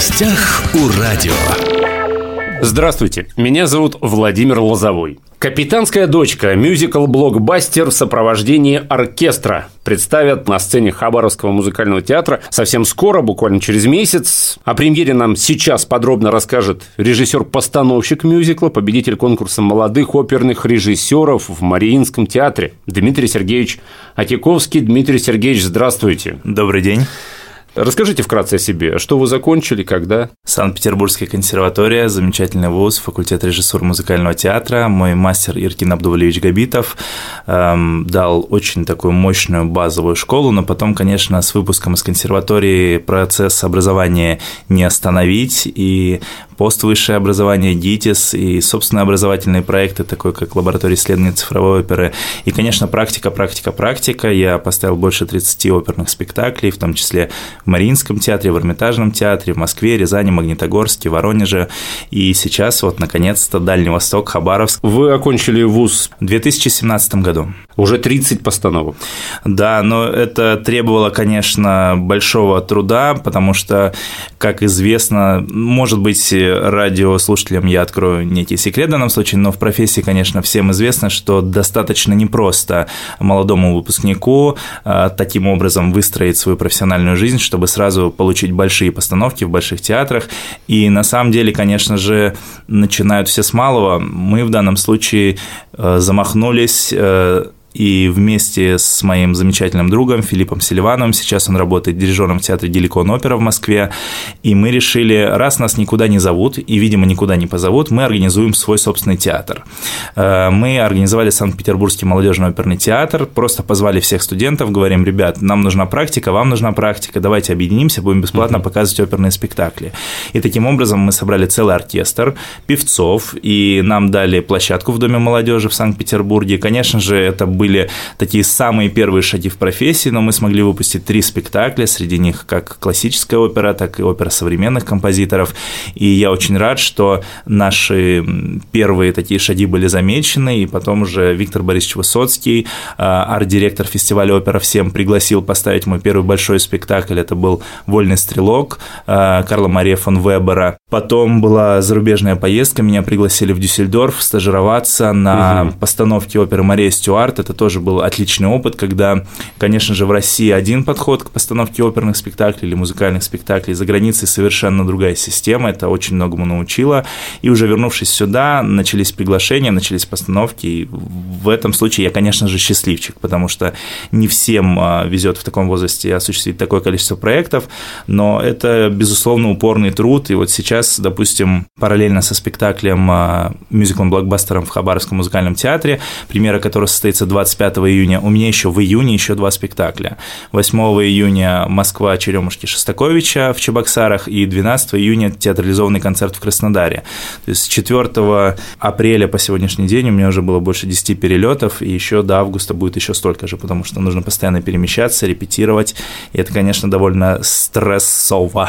гостях у радио. Здравствуйте, меня зовут Владимир Лозовой. «Капитанская дочка» – мюзикл-блокбастер в сопровождении оркестра представят на сцене Хабаровского музыкального театра совсем скоро, буквально через месяц. О премьере нам сейчас подробно расскажет режиссер-постановщик мюзикла, победитель конкурса молодых оперных режиссеров в Мариинском театре Дмитрий Сергеевич Атиковский. Дмитрий Сергеевич, здравствуйте. Добрый день. Расскажите вкратце о себе. Что вы закончили, когда? Санкт-Петербургская консерватория, замечательный вуз, факультет режиссуры музыкального театра. Мой мастер Иркин Абдувалевич Габитов эм, дал очень такую мощную базовую школу, но потом, конечно, с выпуском из консерватории процесс образования не остановить, и поствысшее образование, ГИТИС и собственные образовательные проекты, такой как лаборатория исследований цифровой оперы. И, конечно, практика, практика, практика. Я поставил больше 30 оперных спектаклей, в том числе в Мариинском театре, в Эрмитажном театре, в Москве, Рязани, Магнитогорске, Воронеже. И сейчас вот, наконец-то, Дальний Восток, Хабаровск. Вы окончили вуз в 2017 году. Уже 30 постановок. Да, но это требовало, конечно, большого труда, потому что, как известно, может быть, радиослушателям я открою некий секрет в данном случае, но в профессии, конечно, всем известно, что достаточно непросто молодому выпускнику а, таким образом выстроить свою профессиональную жизнь, чтобы сразу получить большие постановки в больших театрах. И на самом деле, конечно же, начинают все с малого. Мы в данном случае а, замахнулись а, и вместе с моим замечательным другом Филиппом Селивановым, сейчас он работает дирижером в театре Геликон Опера в Москве, и мы решили, раз нас никуда не зовут, и, видимо, никуда не позовут, мы организуем свой собственный театр. Э, мы организовали Санкт-Петербургский молодежный оперный театр, просто позвали всех студентов, говорим, ребят, нам нужна практика, вам нужна практика, давайте объединимся, будем бесплатно uh-huh. показывать оперные спектакли. И таким образом мы собрали целый оркестр певцов, и нам дали площадку в Доме молодежи в Санкт-Петербурге. Конечно же, это были такие самые первые шаги в профессии, но мы смогли выпустить три спектакля, среди них как классическая опера, так и опера современных композиторов. И я очень рад, что наши первые такие шаги были замечены, и потом уже Виктор Борисович Высоцкий, а, арт-директор фестиваля опера «Всем» пригласил поставить мой первый большой спектакль, это был «Вольный стрелок» а, Карла Мария фон Вебера. Потом была зарубежная поездка, меня пригласили в Дюссельдорф стажироваться на угу. постановке оперы Мария Стюарт, это это тоже был отличный опыт, когда, конечно же, в России один подход к постановке оперных спектаклей или музыкальных спектаклей, за границей совершенно другая система, это очень многому научило. И уже вернувшись сюда, начались приглашения, начались постановки, и в этом случае я, конечно же, счастливчик, потому что не всем а, везет в таком возрасте осуществить такое количество проектов, но это, безусловно, упорный труд, и вот сейчас, допустим, параллельно со спектаклем, а, мюзиклом-блокбастером в Хабаровском музыкальном театре, премьера которого состоится 20 25 июня. У меня еще в июне еще два спектакля. 8 июня Москва Черемушки Шостаковича в Чебоксарах и 12 июня театрализованный концерт в Краснодаре. То есть с 4 апреля по сегодняшний день у меня уже было больше 10 перелетов, и еще до августа будет еще столько же, потому что нужно постоянно перемещаться, репетировать, и это, конечно, довольно стрессово.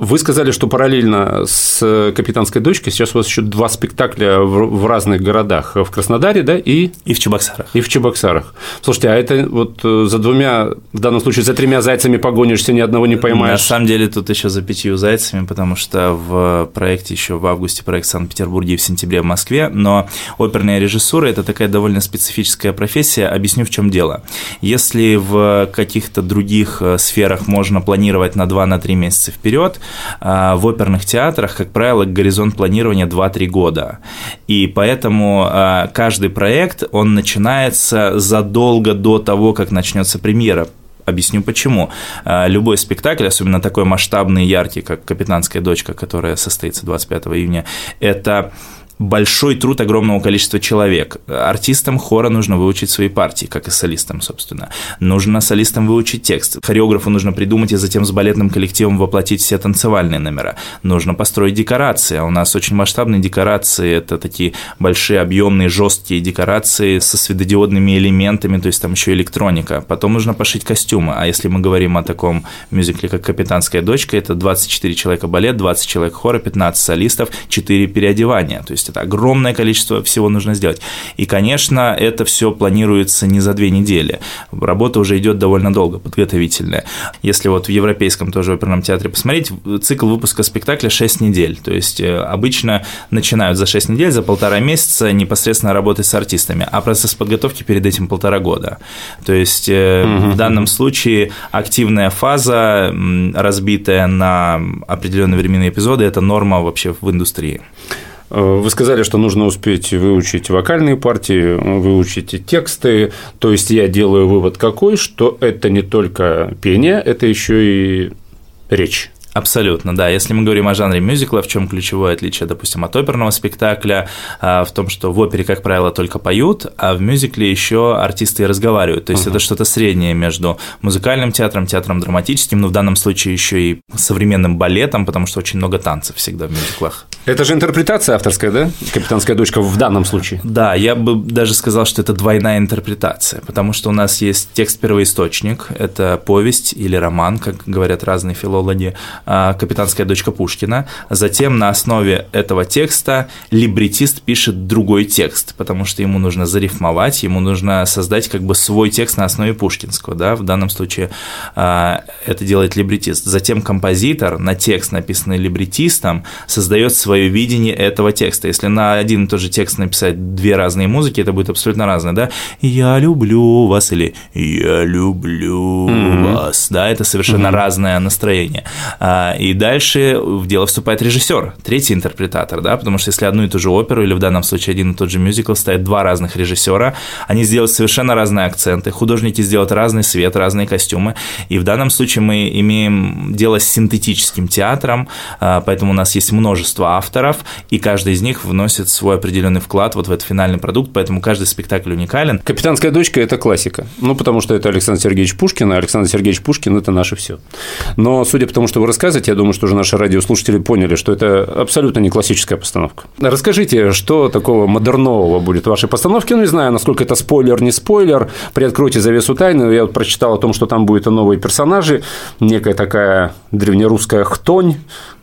Вы сказали, что параллельно с «Капитанской дочкой» сейчас у вас еще два спектакля в, разных городах. В Краснодаре, да, и… И в Чебоксарах. И в Чебоксарах. Слушайте, а это вот э, за двумя, в данном случае, за тремя зайцами погонишься, ни одного не поймаешь? На самом деле тут еще за пятью зайцами, потому что в проекте еще в августе проект в Санкт-Петербурге и в сентябре в Москве, но оперная режиссура – это такая довольно специфическая профессия. Объясню, в чем дело. Если в каких-то других э, сферах можно планировать на 2-3 месяца вперед, в оперных театрах, как правило, горизонт планирования 2-3 года. И поэтому а, каждый проект, он начинается задолго до того, как начнется премьера. Объясню почему. А, любой спектакль, особенно такой масштабный и яркий, как «Капитанская дочка», которая состоится 25 июня, это большой труд огромного количества человек. Артистам хора нужно выучить свои партии, как и солистам, собственно. Нужно солистам выучить текст. Хореографу нужно придумать и затем с балетным коллективом воплотить все танцевальные номера. Нужно построить декорации. А у нас очень масштабные декорации. Это такие большие, объемные, жесткие декорации со светодиодными элементами, то есть там еще электроника. Потом нужно пошить костюмы. А если мы говорим о таком мюзикле, как «Капитанская дочка», это 24 человека балет, 20 человек хора, 15 солистов, 4 переодевания. То есть это огромное количество всего нужно сделать. И, конечно, это все планируется не за две недели. Работа уже идет довольно долго, подготовительная. Если вот в Европейском тоже оперном театре посмотреть, цикл выпуска спектакля 6 недель. То есть э, обычно начинают за 6 недель, за полтора месяца непосредственно работать с артистами, а процесс подготовки перед этим полтора года. То есть угу. в данном случае активная фаза, разбитая на определенные временные эпизоды, это норма вообще в индустрии. Вы сказали, что нужно успеть выучить вокальные партии, выучить тексты. То есть я делаю вывод какой, что это не только пение, это еще и речь. Абсолютно, да. Если мы говорим о жанре мюзикла, в чем ключевое отличие, допустим, от оперного спектакля, а, в том, что в опере, как правило, только поют, а в мюзикле еще артисты и разговаривают. То есть uh-huh. это что-то среднее между музыкальным театром, театром драматическим, но в данном случае еще и современным балетом, потому что очень много танцев всегда в мюзиклах. Это же интерпретация авторская, да? Капитанская дочка в данном случае. Да, я бы даже сказал, что это двойная интерпретация, потому что у нас есть текст-первоисточник, это повесть или роман, как говорят разные филологи, а, «Капитанская дочка Пушкина». Затем на основе этого текста либретист пишет другой текст, потому что ему нужно зарифмовать, ему нужно создать как бы свой текст на основе пушкинского, да, в данном случае а, это делает либретист. Затем композитор на текст, написанный либретистом, создает свое видение этого текста. Если на один и тот же текст написать две разные музыки, это будет абсолютно разное, да? «Я люблю вас» или «Я люблю mm-hmm. вас», да, это совершенно mm-hmm. разное настроение. А, и дальше в дело вступает режиссер, третий интерпретатор, да, потому что если одну и ту же оперу или в данном случае один и тот же мюзикл ставят два разных режиссера, они сделают совершенно разные акценты, художники сделают разный свет, разные костюмы, и в данном случае мы имеем дело с синтетическим театром, а, поэтому у нас есть множество авторов, и каждый из них вносит свой определенный вклад вот в этот финальный продукт, поэтому каждый спектакль уникален. «Капитанская дочка» – это классика, ну, потому что это Александр Сергеевич Пушкин, а Александр Сергеевич Пушкин – это наше все. Но, судя по тому, что вы рассказываете. Я думаю, что уже наши радиослушатели поняли, что это абсолютно не классическая постановка. Расскажите, что такого модернового будет в вашей постановке? Ну, не знаю, насколько это спойлер, не спойлер. Приоткройте завесу тайны. Я вот прочитал о том, что там будут новые персонажи, некая такая древнерусская хтонь,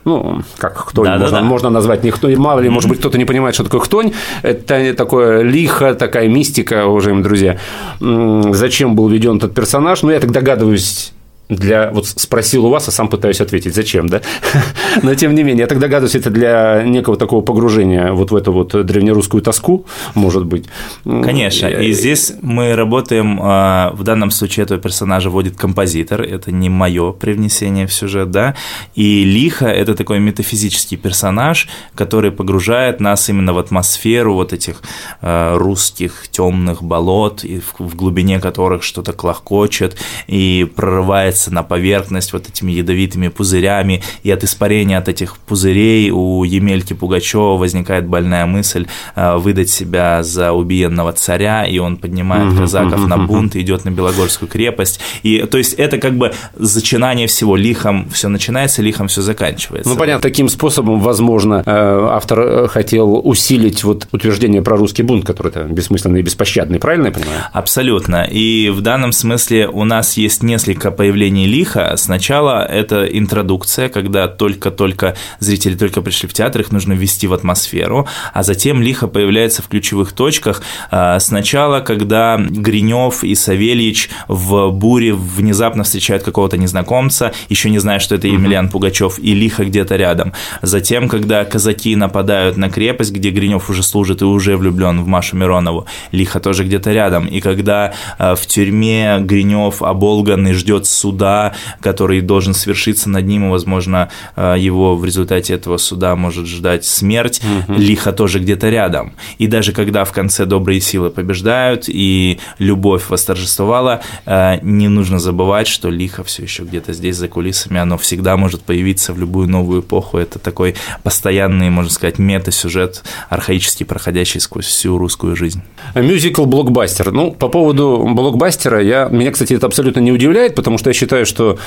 ну, как хтонь, да, можно, да, да. можно назвать не хтонь, мало ли, может быть, кто-то не понимает, что такое хтонь, это такое лихо, такая мистика, уважаемые друзья. Зачем был введен этот персонаж? Ну, я так догадываюсь, для... Вот спросил у вас, а сам пытаюсь ответить, зачем, да? Но, тем не менее, я тогда догадываюсь, это для некого такого погружения вот в эту вот древнерусскую тоску, может быть. Конечно, и здесь мы работаем, а, в данном случае этого персонажа вводит композитор, это не мое привнесение в сюжет, да, и Лиха – это такой метафизический персонаж, который погружает нас именно в атмосферу вот этих а, русских темных болот, в глубине которых что-то клохочет и прорывается поднимается на поверхность вот этими ядовитыми пузырями, и от испарения от этих пузырей у Емельки Пугачева возникает больная мысль э, выдать себя за убиенного царя, и он поднимает казаков на бунт, идет на Белогорскую крепость. И то есть это как бы зачинание всего, лихом все начинается, лихом все заканчивается. Ну, понятно, таким способом, возможно, э, автор э, хотел усилить вот утверждение про русский бунт, который это бессмысленный и беспощадный, правильно я понимаю? Абсолютно. И в данном смысле у нас есть несколько появлений появлении лиха сначала это интродукция, когда только-только зрители только пришли в театр, их нужно ввести в атмосферу, а затем лихо появляется в ключевых точках. А, сначала, когда Гринев и Савельич в буре внезапно встречают какого-то незнакомца, еще не зная, что это Емельян Пугачев, и лихо где-то рядом. Затем, когда казаки нападают на крепость, где Гринев уже служит и уже влюблен в Машу Миронову, лихо тоже где-то рядом. И когда а, в тюрьме Гринев оболганный ждет суд суда, который должен свершиться над ним, и, возможно, э, его в результате этого суда может ждать смерть, угу. лихо тоже где-то рядом. И даже когда в конце добрые силы побеждают и любовь восторжествовала, э, не нужно забывать, что лихо все еще где-то здесь за кулисами, оно всегда может появиться в любую новую эпоху. Это такой постоянный, можно сказать, мета-сюжет, архаический, проходящий сквозь всю русскую жизнь. Мюзикл-блокбастер. Ну, по поводу блокбастера, я, меня, кстати, это абсолютно не удивляет, потому что я считаю, что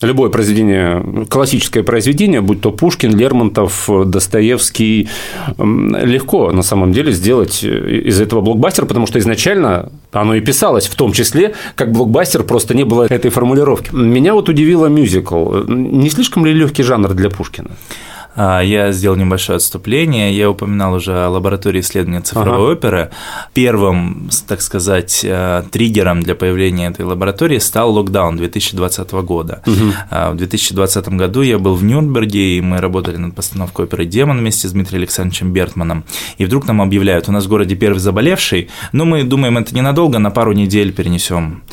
любое произведение, классическое произведение, будь то Пушкин, Лермонтов, Достоевский, легко на самом деле сделать из этого блокбастера, потому что изначально оно и писалось в том числе как блокбастер, просто не было этой формулировки. Меня вот удивило мюзикл. Не слишком ли легкий жанр для Пушкина? А, я сделал небольшое отступление. Я упоминал уже о лаборатории исследования цифровой ага. оперы. Первым, так сказать, э, триггером для появления этой лаборатории стал локдаун 2020 года. Угу. В 2020 году я был в Нюрнберге, и мы работали над постановкой оперы «Демон» вместе с Дмитрием Александровичем Бертманом. И вдруг нам объявляют, у нас в городе первый заболевший, но мы думаем, это ненадолго, на пару недель перенесем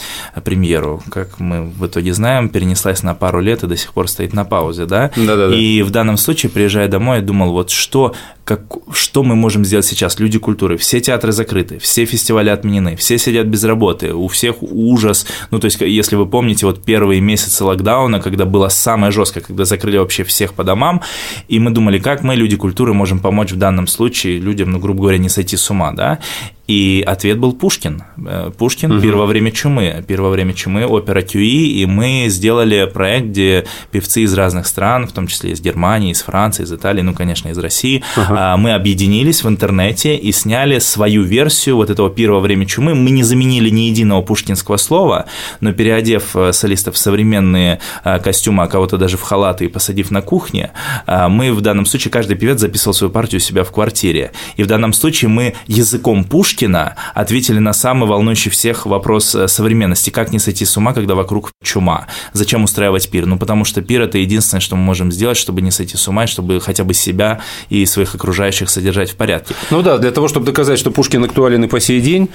премьеру. Как мы в итоге знаем, перенеслась на пару лет и до сих пор стоит на паузе, да? Да-да-да. И в данном случае, приезжая домой, я думал, вот что как, что мы можем сделать сейчас? Люди культуры, все театры закрыты, все фестивали отменены, все сидят без работы, у всех ужас. Ну, то есть, если вы помните, вот первые месяцы локдауна, когда было самое жесткое, когда закрыли вообще всех по домам, и мы думали, как мы, люди культуры, можем помочь в данном случае людям, ну, грубо говоря, не сойти с ума, да? И ответ был Пушкин. Э, Пушкин угу. «Пир во время чумы». «Пир во время чумы», опера Кюи, и мы сделали проект, где певцы из разных стран, в том числе из Германии, из Франции, из Италии, ну, конечно, из России, ага. мы объединились в интернете и сняли свою версию вот этого «Пира во время чумы». Мы не заменили ни единого пушкинского слова, но переодев э, солистов в современные э, костюмы, а кого-то даже в халаты и посадив на кухне, мы в данном случае, каждый певец записывал свою партию у себя в квартире. И в данном случае мы языком Пушкина Пушкина ответили на самый волнующий всех вопрос э, современности. Как не сойти с ума, когда вокруг чума? Зачем устраивать пир? Ну, потому что пир – это единственное, что мы можем сделать, чтобы не сойти с ума, и чтобы хотя бы себя и своих окружающих содержать в порядке. Ну да, для того, чтобы доказать, что Пушкин актуален и по сей день,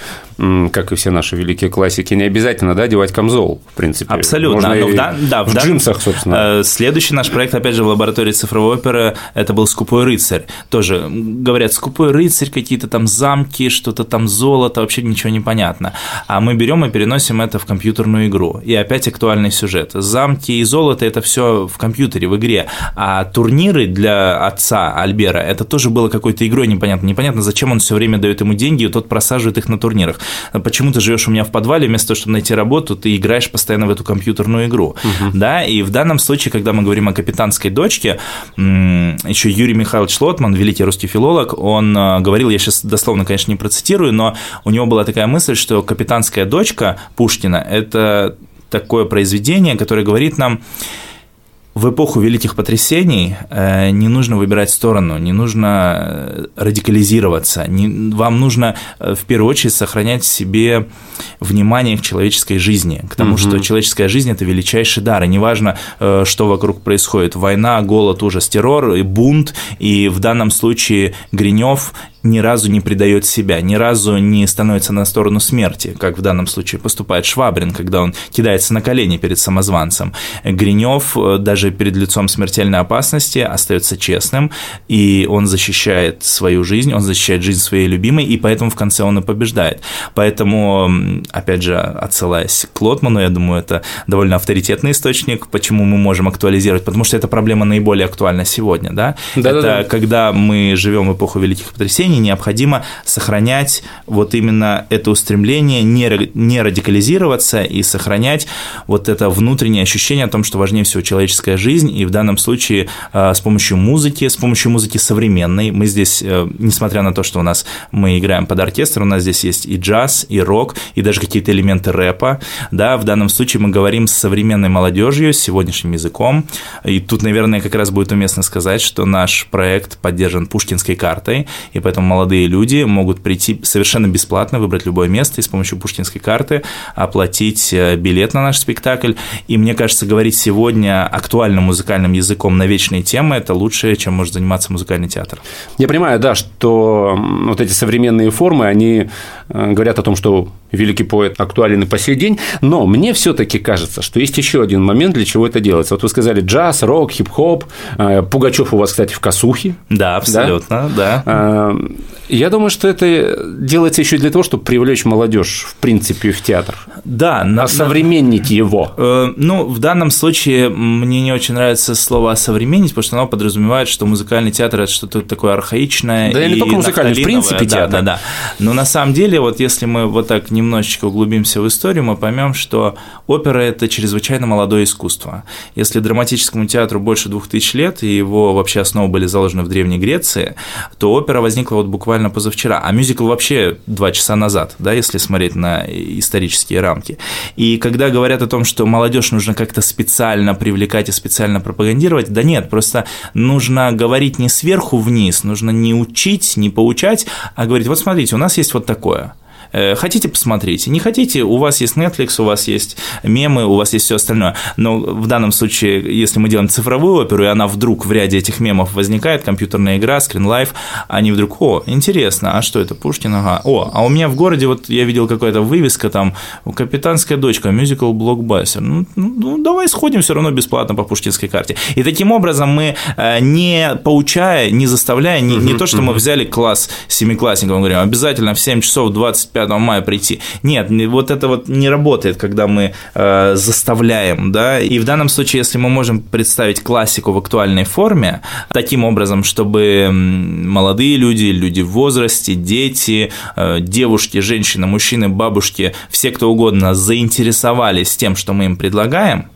как и все наши великие классики, не обязательно, да, девать камзол, в принципе. Абсолютно. Можно ну, да, да, в, в джинсах, собственно. Э, следующий наш проект, опять же, в лаборатории цифровой оперы, это был «Скупой рыцарь». Тоже говорят, «Скупой рыцарь», какие-то там замки, что-то там золото, вообще ничего не понятно. А мы берем и переносим это в компьютерную игру. И опять актуальный сюжет. Замки и золото – это все в компьютере, в игре. А турниры для отца Альбера – это тоже было какой-то игрой непонятно. Непонятно, зачем он все время дает ему деньги, и тот просаживает их на турнирах. Почему ты живешь у меня в подвале, вместо того, чтобы найти работу, ты играешь постоянно в эту компьютерную игру. Угу. Да, и в данном случае, когда мы говорим о капитанской дочке, еще Юрий Михайлович Лотман, великий русский филолог, он э, говорил, я сейчас дословно, конечно, не процитирую, но у него была такая мысль, что «Капитанская дочка» Пушкина – это такое произведение, которое говорит нам, в эпоху великих потрясений э, не нужно выбирать сторону, не нужно э, радикализироваться, не, вам нужно э, в первую очередь сохранять в себе внимание к человеческой жизни, к тому, угу. что человеческая жизнь – это величайший дар, и неважно, что вокруг происходит, война, голод, ужас, террор, и бунт, и в данном случае Гринев ни разу не предает себя, ни разу не становится на сторону смерти, как в данном случае поступает Швабрин, когда он кидается на колени перед самозванцем. Гринев даже даже перед лицом смертельной опасности остается честным, и он защищает свою жизнь, он защищает жизнь своей любимой, и поэтому в конце он и побеждает. Поэтому, опять же, отсылаясь к Лотману, я думаю, это довольно авторитетный источник, почему мы можем актуализировать, потому что эта проблема наиболее актуальна сегодня, да? да это да, да. когда мы живем в эпоху великих потрясений, необходимо сохранять вот именно это устремление, не, не радикализироваться и сохранять вот это внутреннее ощущение о том, что важнее всего человеческая жизнь, и в данном случае а, с помощью музыки, с помощью музыки современной, мы здесь, э, несмотря на то, что у нас мы играем под оркестр, у нас здесь есть и джаз, и рок, и даже какие-то элементы рэпа, да, в данном случае мы говорим с современной молодежью, с сегодняшним языком, и тут, наверное, как раз будет уместно сказать, что наш проект поддержан пушкинской картой, и поэтому молодые люди могут прийти совершенно бесплатно, выбрать любое место и с помощью пушкинской карты оплатить э, билет на наш спектакль, и мне кажется, говорить сегодня актуальным музыкальным языком на вечные темы, это лучше, чем может заниматься музыкальный театр. Я понимаю, да, что вот эти современные формы, они э, говорят о том, что великий поэт актуален и по сей день, но мне все-таки кажется, что есть еще один момент, для чего это делается. Вот вы сказали джаз, рок, хип-хоп, э, Пугачев у вас, кстати, в косухе. Да, абсолютно, да. да. Э, я думаю, что это делается еще для того, чтобы привлечь молодежь, в принципе, в театр. Да, на, осовременнить на... его. Ну, в данном случае мне не не очень нравится слово «современнить», потому что оно подразумевает, что музыкальный театр – это что-то такое архаичное. Да, и не только музыкальный, в принципе, театр. Да, да, да. Но на самом деле, вот если мы вот так немножечко углубимся в историю, мы поймем, что опера – это чрезвычайно молодое искусство. Если драматическому театру больше двух тысяч лет, и его вообще основы были заложены в Древней Греции, то опера возникла вот буквально позавчера, а мюзикл вообще два часа назад, да, если смотреть на исторические рамки. И когда говорят о том, что молодежь нужно как-то специально привлекать и специально пропагандировать, да нет, просто нужно говорить не сверху вниз, нужно не учить, не поучать, а говорить, вот смотрите, у нас есть вот такое – хотите, посмотрите. Не хотите, у вас есть Netflix, у вас есть мемы, у вас есть все остальное. Но в данном случае, если мы делаем цифровую оперу, и она вдруг в ряде этих мемов возникает, компьютерная игра, Life, они вдруг, о, интересно, а что это, Пушкин, ага, о, а у меня в городе, вот я видел какая-то вывеска там, «Капитанская дочка», мюзикл блокбастер. Ну, ну, ну, давай сходим все равно бесплатно по пушкинской карте. И таким образом мы, э, не поучая, не заставляя, не, не то, что мы взяли класс семиклассников, мы говорим, обязательно в 7 часов 25 5 мая прийти. Нет, вот это вот не работает, когда мы э, заставляем, да, и в данном случае, если мы можем представить классику в актуальной форме, таким образом, чтобы молодые люди, люди в возрасте, дети, э, девушки, женщины, мужчины, бабушки, все кто угодно заинтересовались тем, что мы им предлагаем,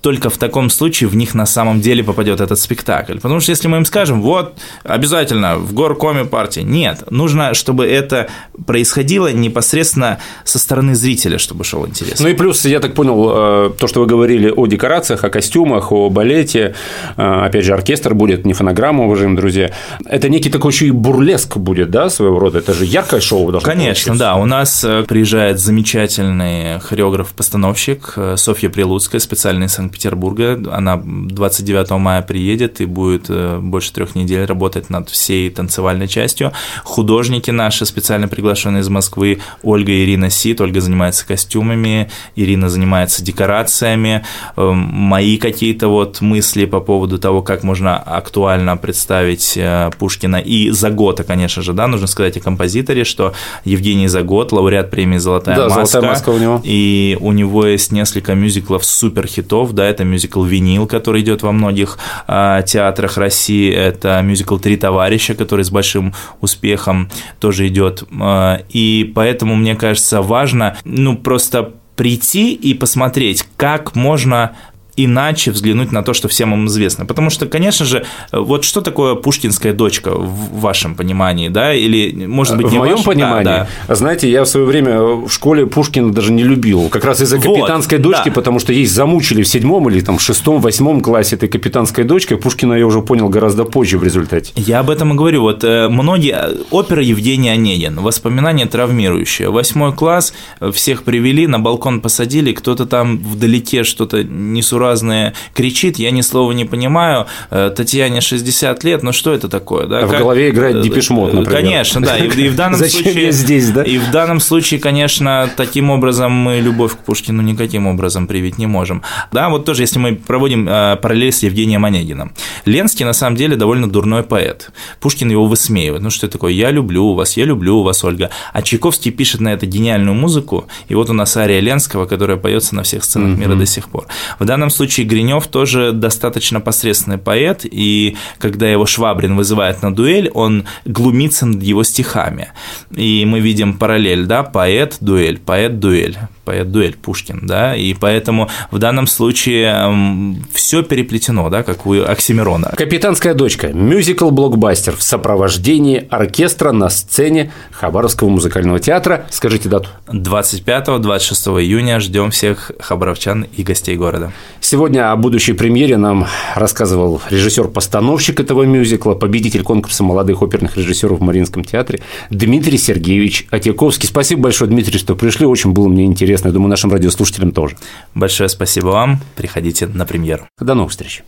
только в таком случае в них на самом деле попадет этот спектакль. Потому что если мы им скажем, вот, обязательно в горкоме партии, нет, нужно, чтобы это происходило непосредственно со стороны зрителя, чтобы шел интерес. Ну и плюс, я так понял, э, то, что вы говорили о декорациях, о костюмах, о балете, э, опять же, оркестр будет, не фонограмма, уважаемые друзья, это некий такой еще и бурлеск будет, да, своего рода, это же яркое шоу должно Конечно, получиться. да, у нас э, приезжает замечательный хореограф-постановщик Софья Прилуцкая, специальный санкт Санкт-Петербурга. Она 29 мая приедет и будет э, больше трех недель работать над всей танцевальной частью. Художники наши, специально приглашенные из Москвы, Ольга и Ирина Сит. Ольга занимается костюмами, Ирина занимается декорациями. Эм, мои какие-то вот мысли по поводу того, как можно актуально представить э, Пушкина и Загота, конечно же, да, нужно сказать о композиторе, что Евгений Загот, лауреат премии «Золотая да, маска». «Золотая маска» у него. И у него есть несколько мюзиклов суперхитов, да, да, это мюзикл «Винил», который идет во многих э, театрах России, это мюзикл «Три товарища», который с большим успехом тоже идет, э, и поэтому, мне кажется, важно, ну, просто прийти и посмотреть, как можно иначе взглянуть на то, что всем им известно. Потому что, конечно же, вот что такое пушкинская дочка в вашем понимании, да, или, может быть, не в моем ваш... понимании. Да, да. Знаете, я в свое время в школе Пушкина даже не любил, как раз из-за капитанской вот, дочки, да. потому что ей замучили в седьмом или там шестом, восьмом классе этой капитанской дочкой. Пушкина я уже понял гораздо позже в результате. Я об этом и говорю. Вот э, многие опера Евгений Онегин, воспоминания травмирующие. Восьмой класс, всех привели, на балкон посадили, кто-то там вдалеке что-то несуразное разные кричит, я ни слова не понимаю, э, Татьяне 60 лет, ну что это такое? Да? А как... в голове играет э, Депешмот, например. Конечно, да, и, и в данном Зачем случае... я здесь, да? И в данном случае, конечно, таким образом мы любовь к Пушкину никаким образом привить не можем. Да, вот тоже, если мы проводим э, параллель с Евгением Онегиным. Ленский, на самом деле, довольно дурной поэт. Пушкин его высмеивает. Ну, что такое? Я люблю вас, я люблю вас, Ольга. А Чайковский пишет на это гениальную музыку, и вот у нас ария Ленского, которая поется на всех сценах мира до сих пор. В данном случае Гринев тоже достаточно посредственный поэт, и когда его Швабрин вызывает на дуэль, он глумится над его стихами. И мы видим параллель, да, поэт-дуэль, поэт-дуэль поэт-дуэль Пушкин, да, и поэтому в данном случае все переплетено, да, как у Оксимирона. «Капитанская дочка» – мюзикл-блокбастер в сопровождении оркестра на сцене Хабаровского музыкального театра. Скажите дату. 25-26 июня ждем всех хабаровчан и гостей города. Сегодня о будущей премьере нам рассказывал режиссер-постановщик этого мюзикла, победитель конкурса молодых оперных режиссеров в Мариинском театре Дмитрий Сергеевич Отяковский. Спасибо большое, Дмитрий, что пришли. Очень было мне интересно интересно. Я думаю, нашим радиослушателям тоже. Большое спасибо вам. Приходите на премьеру. До новых встреч.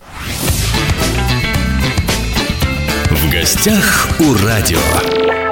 В гостях у радио.